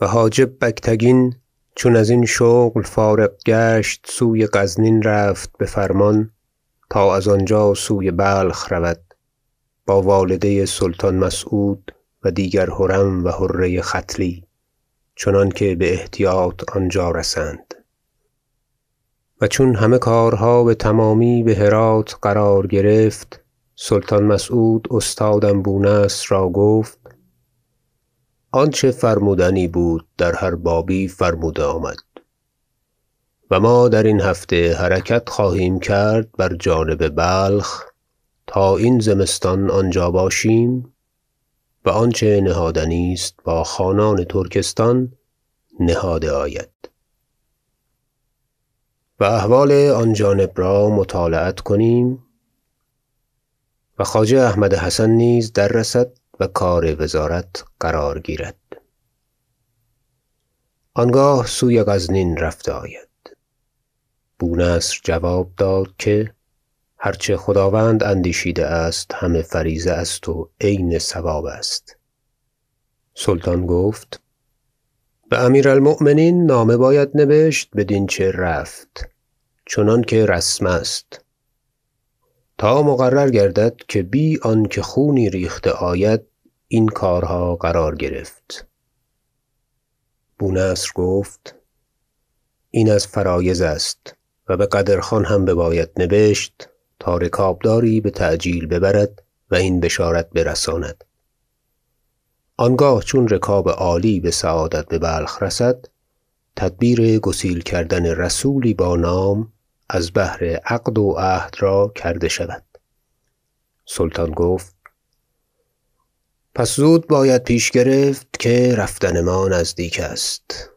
و حاجب بگتگین چون ازین شغل فارغ گشت سوی غزنین رفت بفرمان تا از آنجا سوی بلخ رود با والده سلطان مسعود و دیگر حرم و حره ختلی چنانکه باحتیاط آنجا رسند. و چون همه کارها بتمامی بهرات قرار گرفت سلطان مسعود استادم بونصر را گفت آنچه فرمودنی بود در هر بابی فرموده آمد. و ما درین هفته حرکت خواهیم کرد بر جانب بلخ تا این زمستان آنجا باشیم و آنچه نهادنی است با خانان ترکستان نهاده آید. و احوال آن جانب را مطالعت کنیم و خواجه احمد حسن نیز دررسد و کار وزارت قرار گیرد. آنگاه سوی غزنین رفته آید. بونصر جواب داد که هر چه خداوند اندیشیده است همه فریضه است و عین صواب است. سلطان گفت بامیر المؤمنین نامه باید نبشت بدین چه رفت چنانکه رسم است. تا مقرر گردد که بی آنکه خونی ریخته آید این کارها قرار گرفت. بونصر گفت این از فرایض است و بقدر خان هم بباید نبشت تا رکابداری بتعجیل ببرد و این بشارت برساند. آنگاه چون رکاب عالی بسعادت ببلخ رسد تدبیر گسیل کردن رسولی با نام از بهر عقد و عهد را کرده شود. سلطان گفت پس زود باید پیش گرفت که رفتن ما نزدیک است.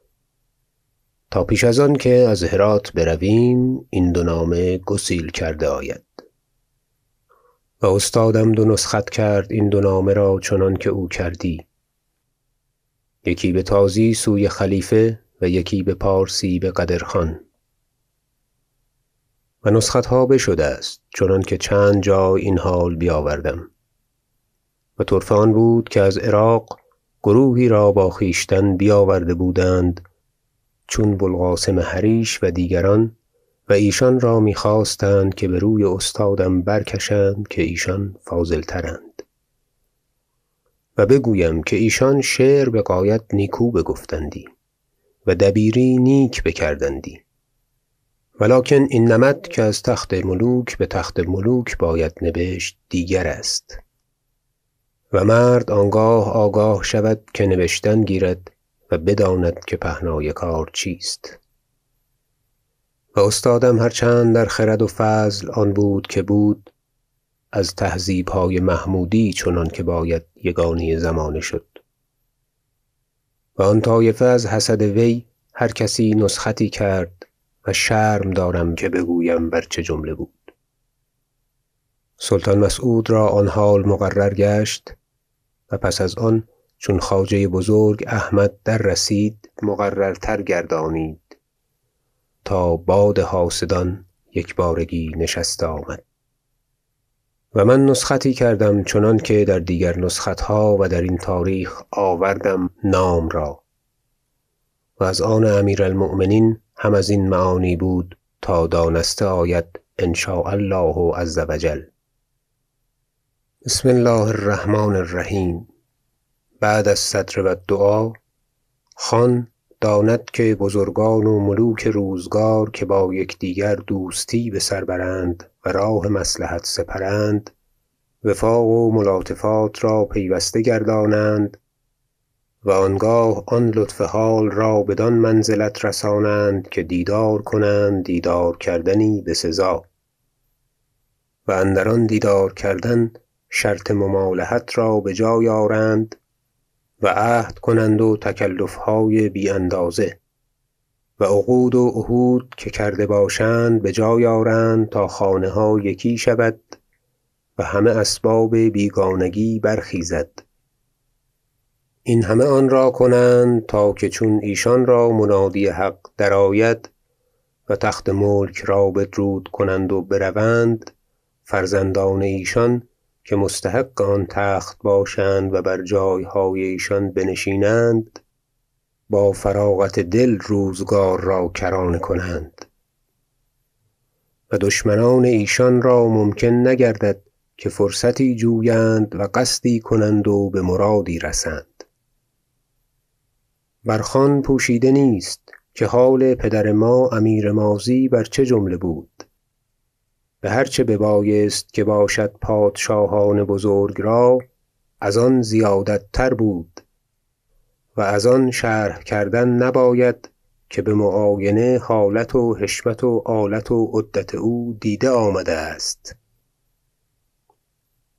تا پیش از آنکه از هرات برویم این دو نامه گسیل کرده آید. و استادم دو نسخت کرد این دو نامه را چنانکه او کردی. یکی بتازی سوی خلیفه و یکی بپارسی بقدر خان و نسختها بشده است چنانکه چند جای این حال بیاوردم. و طرفه آن بود که از عراق گروهی را با خویشتن بیاورده بودند چون بوالقاسم حریش و دیگران و ایشان را می‌خواستند که بروی استادم برکشند که ایشان فاضل تراند و بگویم که ایشان شعر بغایت نیکو بگفتندی و دبیری نیک بکردندی. و لکن این نمط که از تخت ملوک بتخت ملوک باید نبشت دیگر است. و مرد آنگاه آگاه شود که نبشتن گیرد و بداند که پهنای کار چیست. و استادم هر چند در خرد و فضل آن بود که بود از تهذیبهای محمودی چنانکه باید یگانه زمانه شد. و آن طایفه از حسد وی هر کسی نسختی کرد و شرم دارم که بگویم بر چه جمله بود. سلطان مسعود را آن حال مقرر گشت و پس از آن چون خواجه بزرگ احمد دررسید مقررتر گردانید. تا باد حاسدان یکبارگی نشسته آمد. و من نسختی کردم چنانکه در دیگر نسختها و درین تاریخ آوردم نام را. و از آن امیر المؤمنین هم ازین معانی بود تا دانسته آید ان الله عز و جل. بسم الله الرحمن الرحیم. بعد الصدر و الدعا خان داند که بزرگان و ملوک روزگار که با یکدیگر دوستی بسر برند و راه مصلحت سپرند وفاق و ملاطفات را پیوسته گردانند و آنگاه آن لطف حال را بدان منزلت رسانند که دیدار کنند دیدار کردنی بسزا و اندر آن دیدار کردن شرط ممالحت را بجای آرند و عهد کنند و تکلفهای بی اندازه و عقود و عهود که کرده باشند بجای آرند تا خانه ها یکی شود و همه اسباب بیگانگی برخیزد. این همه آن را کنند تا که چون ایشان را منادی حق درآید و تخت ملک را بدرود کنند و بروند فرزندان ایشان که مستحق آن تخت باشند و بر جایهای ایشان بنشینند با فراغت دل روزگار را کرانه کنند. و دشمنان ایشان را ممکن نگردد که فرصتی جویند و قصدی کنند و بمرادی رسند. بر خوان پوشیده نیست که حال پدر ما امیر ماضی بر چه جمله بود؟ بهر چه ببایست که باشد پادشاهان بزرگ را از آن زیادت تر بود و از آن شرح کردن نباید که بمعاینه حالت و حشمت و آلت و عدت او دیده آمده است.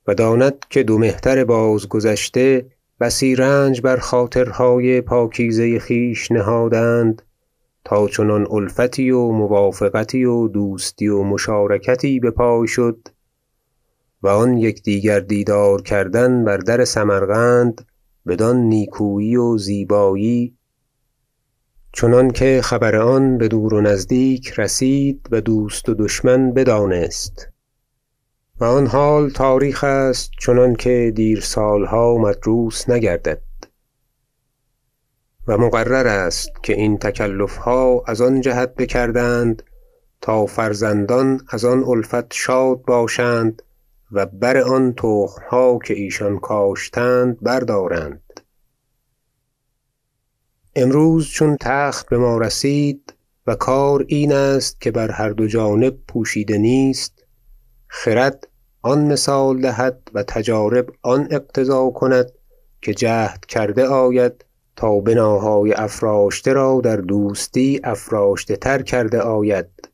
و داند که دو مهتر بازگذشته بسی رنج بر خاطرهای پاکیزه خویش نهادند تا چنان الفتی و موافقتی و دوستی و مشارکتی بپای شد و آن یکدیگر دیدار کردن بر در سمرقند بدان نیکویی و زیبایی چنانکه خبر آن بدور و نزدیک رسید و دوست و دشمن بدانست و آن حال تاریخ است چنانکه دیر سالها مدروس نگردد. و مقرر است که این تکلفها از آن جهت بکردند تا فرزندان از آن الفت شاد باشند و بر آن تخمها که ایشان کاشتند بردارند. امروز چون تخت بما رسید و کار این است که بر هر دو جانب پوشیده نیست خرد آن مثال دهد و تجارب آن اقتضا کند که جهد کرده آید تا بناهای افراشته را در دوستی افراشته تر کرده آید.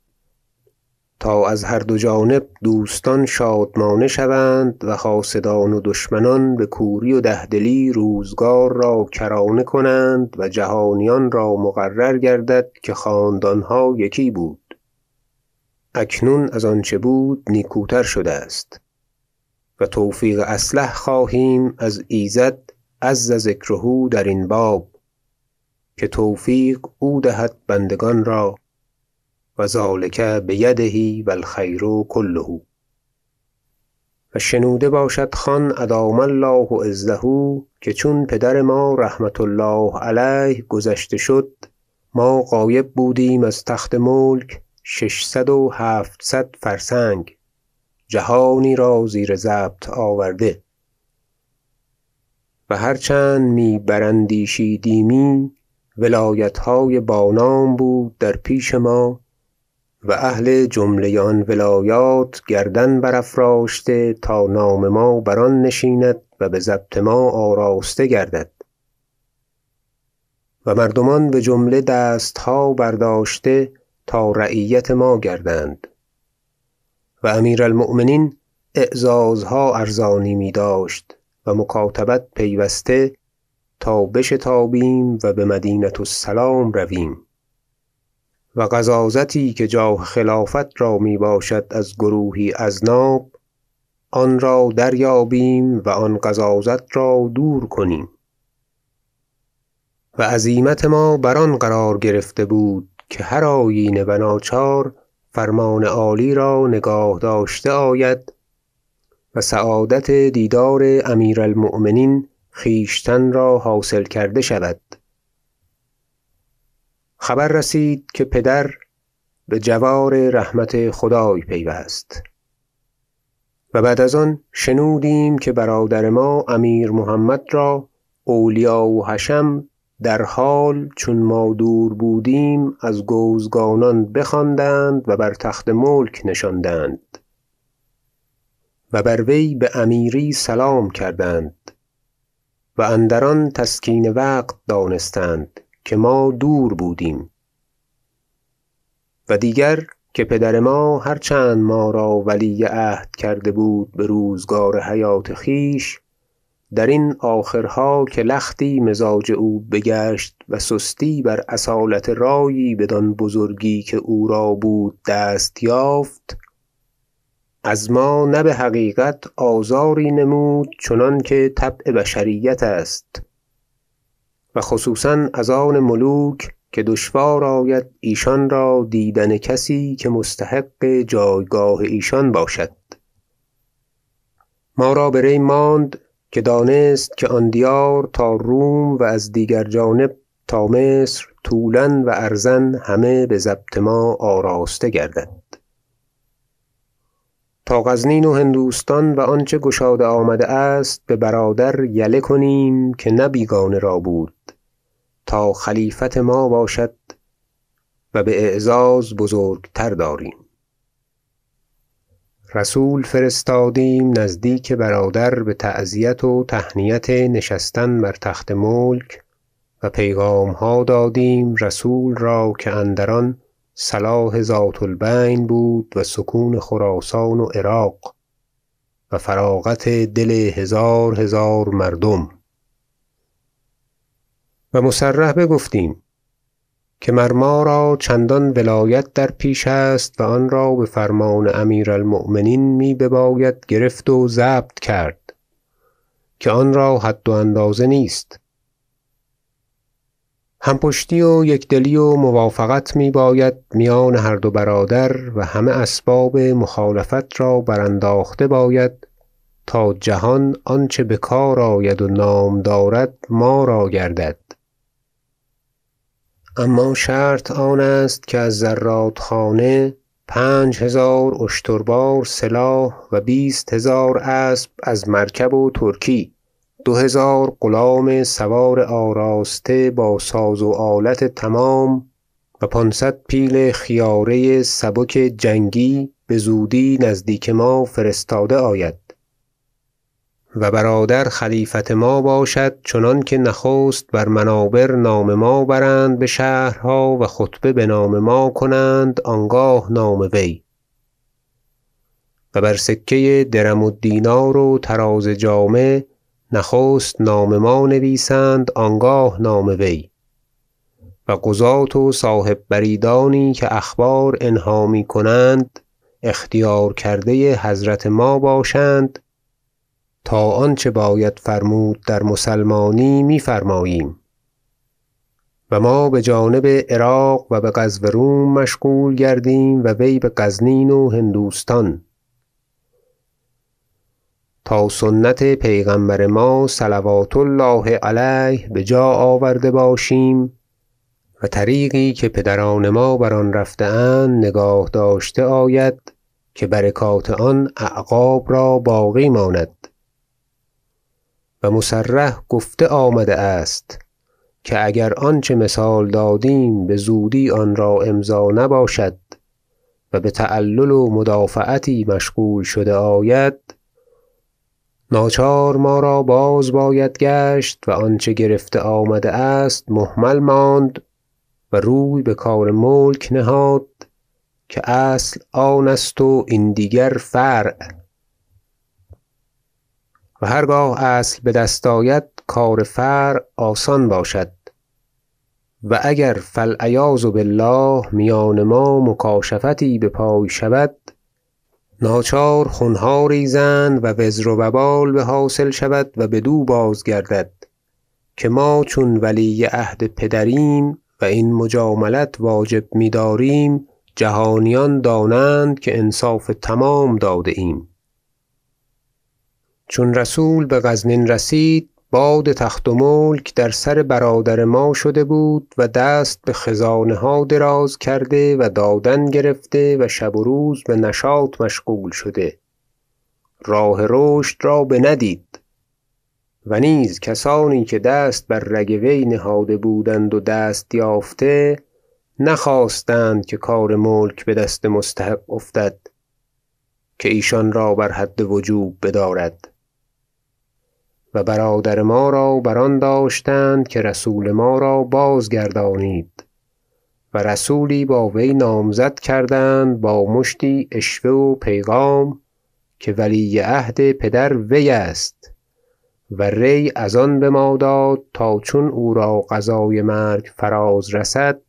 تا از هر دو جانب دوستان شادمانه شوند و حاسدان و دشمنان بکوری و ده دلی روزگار را کرانه کنند و جهانیان را مقرر گردد که خاندانها یکی بود. اکنون از آنچه بود نیکوتر شده است. و توفیق اصلح خواهیم از ایزد عز ذکره درین باب که توفیق او دهد بندگان را و ذلک بیده و الخیر کله. و شنوده باشد خان ادام الله عزه که چون پدر ما رحمة الله علیه گذشته شد ما غایب بودیم از تخت ملک ششصد و هفتصد فرسنگ جهانی را زیر ضبط آورده. و هر چند می براندیشیدیمی ولایتهای با نام بود در پیش ما و اهل جمله آن ولایات گردن برافراشته تا نام ما بر آن نشیند و بضبط ما آراسته گردد. و مردمان بجمله دستها برداشته تا رعیت ما گردند. و امیر المؤمنین اعزازها ارزانی میداشت و مکاتبت پیوسته تا بشتابیم و بمدینة السلام رویم. و غضاضتی که جاه خلافت را می باشد از گروهی اذناب آن را دریابیم و آن غضاضت را دور کنیم. و عزیمت ما بر آن قرار گرفته بود که هر آیینه و ناچار فرمان عالی را نگاه داشته آید و سعادت دیدار امیر المؤمنین خویشتن را حاصل کرده شود. خبر رسید که پدر بجوار رحمت خدای پیوست و بعد از آن شنودیم که برادر ما امیر محمد را اولیا و حشم در حال چون ما دور بودیم از گوزگانان بخواندند و بر تخت ملک نشاندند. و بر وی بامیری سلام کردند و اندر آن تسکین وقت دانستند که ما دور بودیم و دیگر که پدر ما هر چند ما را ولی عهد کرده بود بروزگار حیات خویش درین آخرها که لختی مزاج او بگشت و سستی بر اصالت رایی بدان بزرگی که او را بود دست یافت از ما نه بحقیقت آزاری نمود چنانکه طبع بشریت است. و خصوصا از آن ملوک که دشوار آید ایشان را دیدن کسی که مستحق جایگاه ایشان باشد. ما را بر ی ماند که دانست که آن دیار تا روم و از دیگر جانب تا مصر طولا و عرضا همه بضبط ما آراسته گردد. تا غزنین و هندوستان و آنچه گشاده آمده است ببرادر یله کنیم که نه بیگانه را بود تا خلیفت ما باشد و باعزاز بزرگتر داریم. رسول فرستادیم نزدیک برادر بتعزیت و تهنیت نشستن بر تخت ملک و پیغامها دادیم رسول را که اندر آن صلاح ذات البین بود و سکون خراسان و عراق و فراغت دل هزار هزار مردم. و مصرح بگفتیم که مر ما را چندان ولایت در پیش است و آن را بفرمان امیر المؤمنین می بباید گرفت و ضبط کرد که آن را حد و اندازه نیست. هم پشتی و یکدلی و موافقت می باید میان هر دو برادر و همه اسباب مخالفت را برانداخته باید تا جهان آنچه بکار آید و نام دارد ما را گردد. اما شرط آن است که از زرادخانه پنج هزار اشتربار سلاح و بیست هزار اسب از مرکب و ترکی دو هزار غلام سوار آراسته با ساز و آلت تمام و پانصد پیل خیاره سبک جنگی بزودی نزدیک ما فرستاده آید. و برادر خلیفت ما باشد چنانکه نخست بر منابر نام ما برند بشهرها و خطبه بنام ما کنند آنگاه نام وی. و بر سکه درم و دینار و طراز جامه نخست نام ما نویسند آنگاه نام وی. و قضاة و صاحب بریدانی که اخبار انها می‌کنند اختیار کرده حضرت ما باشند. تا آنچه باید فرمود در مسلمانی میفرماییم و ما بجانب عراق و بغزو روم مشغول گردیم و وی بغزنین و هندوستان. سنت پیغمبر ما صلوات الله علیه بجا آورده باشیم و طریقی که پدران ما بر آن رفته اند نگاه داشته آید که برکات آن اعقاب را باقی ماند. و مصرح گفته آمده است که اگر آنچه مثال دادیم بزودی آن را امضا نباشد و بتعلل و مدافعتی مشغول شده آید ناچار ما را باز باید گشت و آنچه گرفته آمده است مهمل ماند و روی بکار ملک نهاد که اصل آن است و این دیگر فرع. و هرگاه اصل بدست آید کار فرع آسان باشد و اگر فالعیاذ بالله میان ما مکاشفتی بپای شود ناچار خونها ریزند و وزر و وبال بحاصل شود و بدو بازگردد که ما چون ولی عهد پدریم و این مجاملت واجب میداریم جهانیان دانند که انصاف تمام داده ایم. چون رسول بغزنین رسید باد تخت و ملک در سر برادر ما شده بود و دست بخزانه ها دراز کرده و دادن گرفته و شب و روز بنشاط مشغول شده. راه رشد را بندید. و نیز کسانی که دست بر رگ وی نهاده بودند و دست یافته نخواستند که کار ملک بدست مستحق افتد که ایشان را بر حد وجوب بدارد. و برادر ما را بر آن داشتند که رسول ما را بازگردانید. و رسولی با وی نامزد کردند با مشتی عشوه و پیغام که ولی عهد پدر وی است و ری از آن بما داد تا چون او را قضای مرگ فراز رسد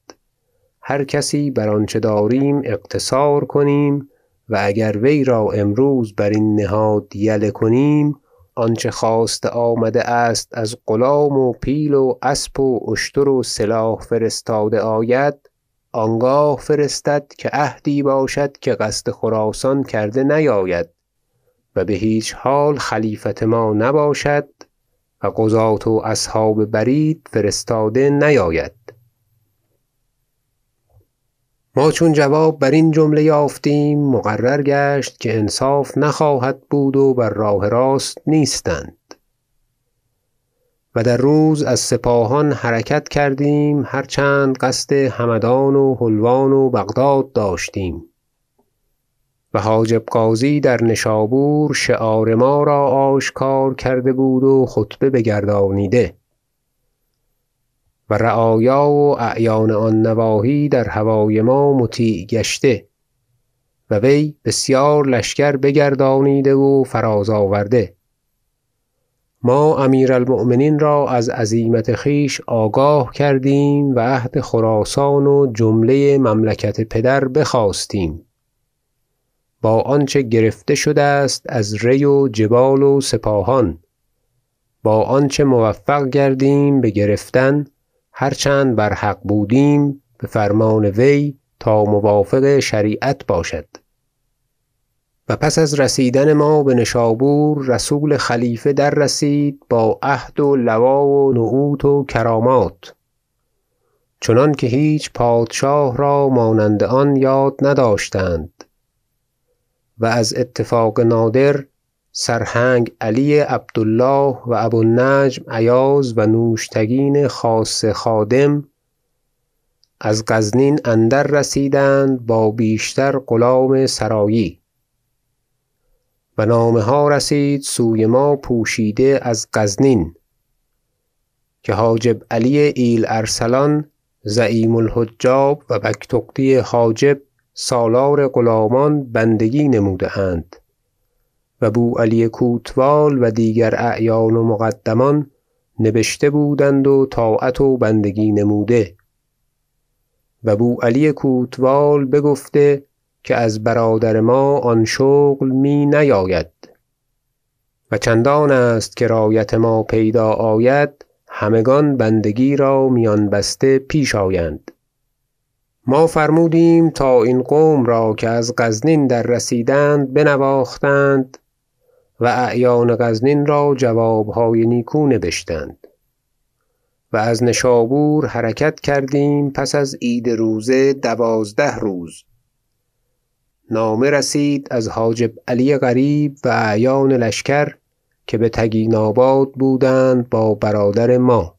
هر کسی بر آنچه داریم اقتصار کنیم و اگر وی را امروز برین نهاد یله کنیم آنچه خواسته آمده است از غلام و پیل و اسب و اشتر و سلاح فرستاده آید آنگاه فرستد که عهدی باشد که قصد خراسان کرده نیاید و بهیچ حال خلیفت ما نباشد و قضاة و اصحاب برید فرستاده نیاید. ما چون جواب برین جمله یافتیم مقرر گشت که انصاف نخواهد بود و بر راه راست نیستند. و در روز از سپاهان حرکت کردیم هر چند قصد همدان و حلوان و بغداد داشتیم. و حاجب غازی در نشابور شعار ما را آشکار کرده بود و خطبه بگردانیده. و رعایا و اعیان آن نواحی در هوای ما مطیع گشته و وی بسیار لشکر بگردانیده و فراز آورده. ما امیر المؤمنین را از عزیمت خویش آگاه کردیم و عهد خراسان و جمله مملکت پدر بخواستیم. با آنچه گرفته شده است از ری و جبال و سپاهان. با آنچه موفق گردیم بگرفتن هر چند بر حق بودیم بفرمان وی تا موافق شریعت باشد. و پس از رسیدن ما بنشابور رسول خلیفه دررسید با عهد و لوا و نعوت و کرامات. چنانکه هیچ پادشاه را مانند آن یاد نداشتند. و از اتفاق نادر سرهنگ علی عبد الله و ابو النجم ایاز و نوشتگین خاصه خادم از غزنین اندر رسیدند با بیشتر غلام سرایی. و نامه ها رسید سوی ما پوشیده از غزنین که حاجب علی ایل- ارسلان زعیم الحجاب و بگتغدی حاجب سالار غلامان بندگی نموده اند و بو علی کوتوال و دیگر اعیان و مقدمان نبشته بودند و طاعت و بندگی نموده. و بو علی کوتوال بگفته که از برادر ما آن شغل می نیاید و چندان است که رایت ما پیدا آید همگان بندگی را میان بسته پیش آیند. ما فرمودیم تا این قوم را که از غزنین دررسیدند بنواختند و اعیان غزنین را جوابهای نیکو نبشتند. و از نشابور حرکت کردیم پس از عید روزه دوازده روز. نامه رسید از حاجب علی قریب و اعیان لشکر که بتگیناباد بودند با برادر ما.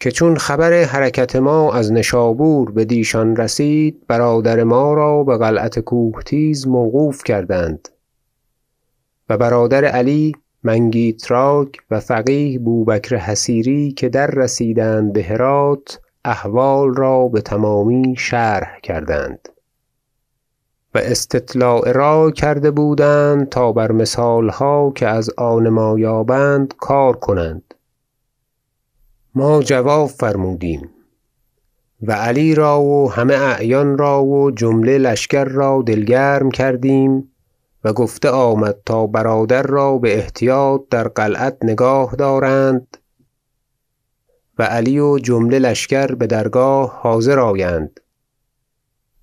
که چون خبر حرکت ما از نشابور بدیشان رسید برادر ما را بقلعت کوهتیز موقوف کردند. و برادر علی منگیتراک و فقیه بو بکر حصیری که دررسیدند بهرات احوال را بتمامی شرح کردند. و استطلاع رای کرده بودند تا بر مثالها که از آن ما یابند کار کنند. ما جواب فرمودیم و علی را و همه اعیان را و جمله لشکر را دل گرم کردیم و گفته آمد تا برادر را باحتیاط در قلعت نگاه دارند و علی و جمله لشکر بدرگاه حاضر آیند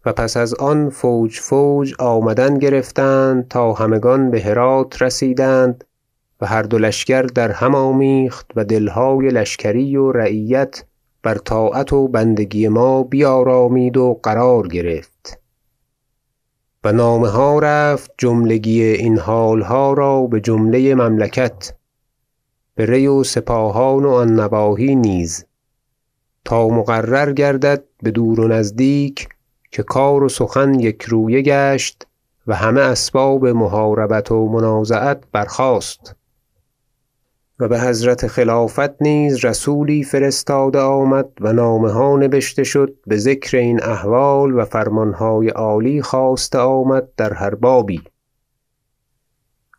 و پس از آن فوج فوج آمدن گرفتند تا همگان بهرات رسیدند و هر دو لشکر درهم آمیخت و دلهای لشکری و رعیت بر طاعت و بندگی ما بیارامید و قرار گرفت. و نامه ها رفت جملگی این حالها را بجمله مملکت به ری و سپاهان و آن نواحی نیز. تا مقرر گردد بدور و نزدیک که کار و سخن یکرویه گشت و همه اسباب محاربت و منازعت برخاست. و بحضرت خلافت نیز رسولی فرستاده آمد و نامه ها نبشته شد بذکر این احوال و فرمانهای عالی خواسته آمد در هر بابی.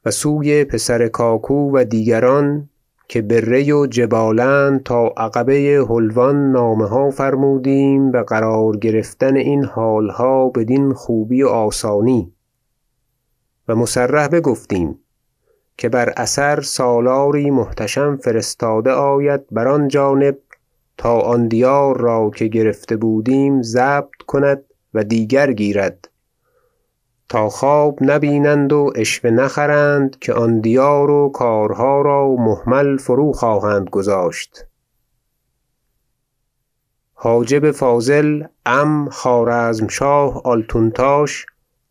و سوی پسر کاکو و دیگران که به ری و جبال اند تا عقبه حلوان نامه ها فرمودیم بقرار گرفتن این حالها بدین خوبی و آسانی. و مصرح بگفتیم که بر اثر سالاری محتشم فرستاده آید. بر آن جانب تا آن دیار را که گرفته بودیم ضبط کند و دیگر گیرد. تا خواب نبینند و عشوه نخرند که آن دیار و کارها را مهمل فرو خواهند گذاشت. حاجب فاضل عم خوارزمشاه آلتونتاش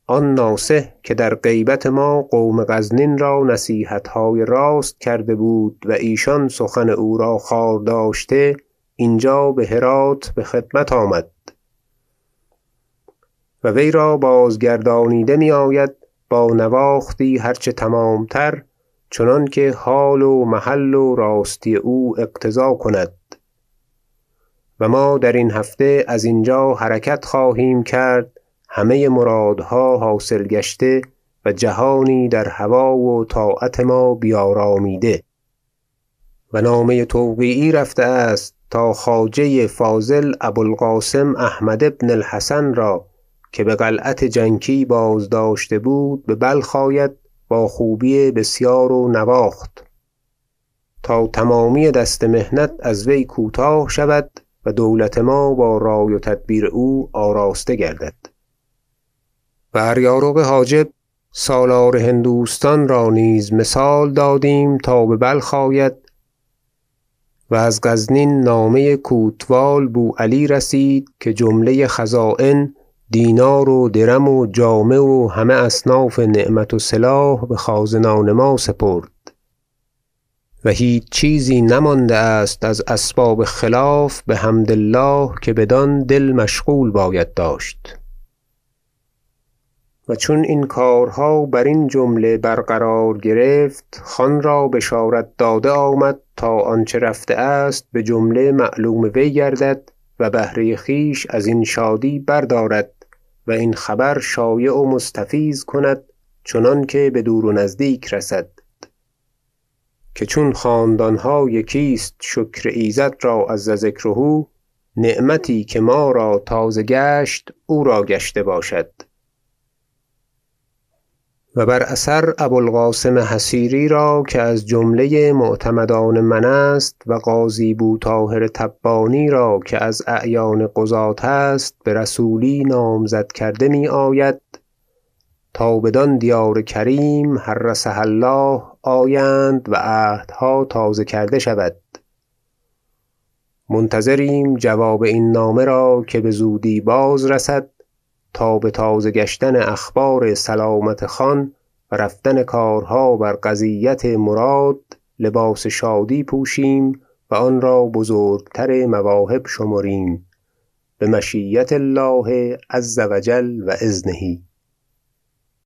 آن ناصح که در غیبت ما قوم غزنین را نصیحتهای راست کرده بود و ایشان سخن او را خوار داشته اینجا به هرات به خدمت آمد. و وی را بازگردانیده میآید با نواختی هر چه تمامتر چنانکه حال و محل و راستی او اقتضا کند. و ما درین هفته از اینجا حرکت خواهیم کرد همه مرادها حاصل گشته و جهانی در هوا و طاعت ما بیارامیده. و نامه توقیعی رفته است تا خواجه فاضل ابو القاسم احمد بن الحسن را که به قلعت جنکی بازداشته بود به بلخ آید با خوبی بسیار و نواخت. تا تمامی دست محنت از وی کوتاه شود و دولت ما با رای و تدبیر او آراسته گردد. و اریارق حاجب سالار هندوستان را نیز مثال دادیم تا به بلخ آید و از غزنین نامه کوتوال بو علی رسید که جمله خزاین دینار و درم و جامه و همه اصناف نعمت و سلاح به خازنان ما سپرد و هیچ چیزی نمانده است از اسباب خلاف بحمد الله که بدان دل مشغول باید داشت. و چون این کارها برین جمله برقرار گرفت خان را بشارت داده آمد تا آنچه رفته است بجمله معلوم وی گردد و بهره خویش ازین شادی بردارد و این خبر شایع و مستفیض کند چنانکه بدور و نزدیک رسد. که چون خاندانها یکی است شکر ایزد را عز ذکره نعمتی که ما را تازه گشت او را گشته باشد. و بر اثر ابو القاسم حصیری را که از جمله معتمدان من است و قاضی بو طاهر تبانی را که از اعیان قضاة است برسولی نامزد کرده میآید تا بدان دیار کریم حرسها الله آیند و عهدها تازه کرده شود. منتظریم جواب این نامه را که بزودی بازرسد تا بتازه گشتن اخبار سلامت خان و رفتن کارها بر قضیت مراد لباس شادی پوشیم و آن را بزرگتر مواهب شمریم. بمشیة الله عز و جل و اذنه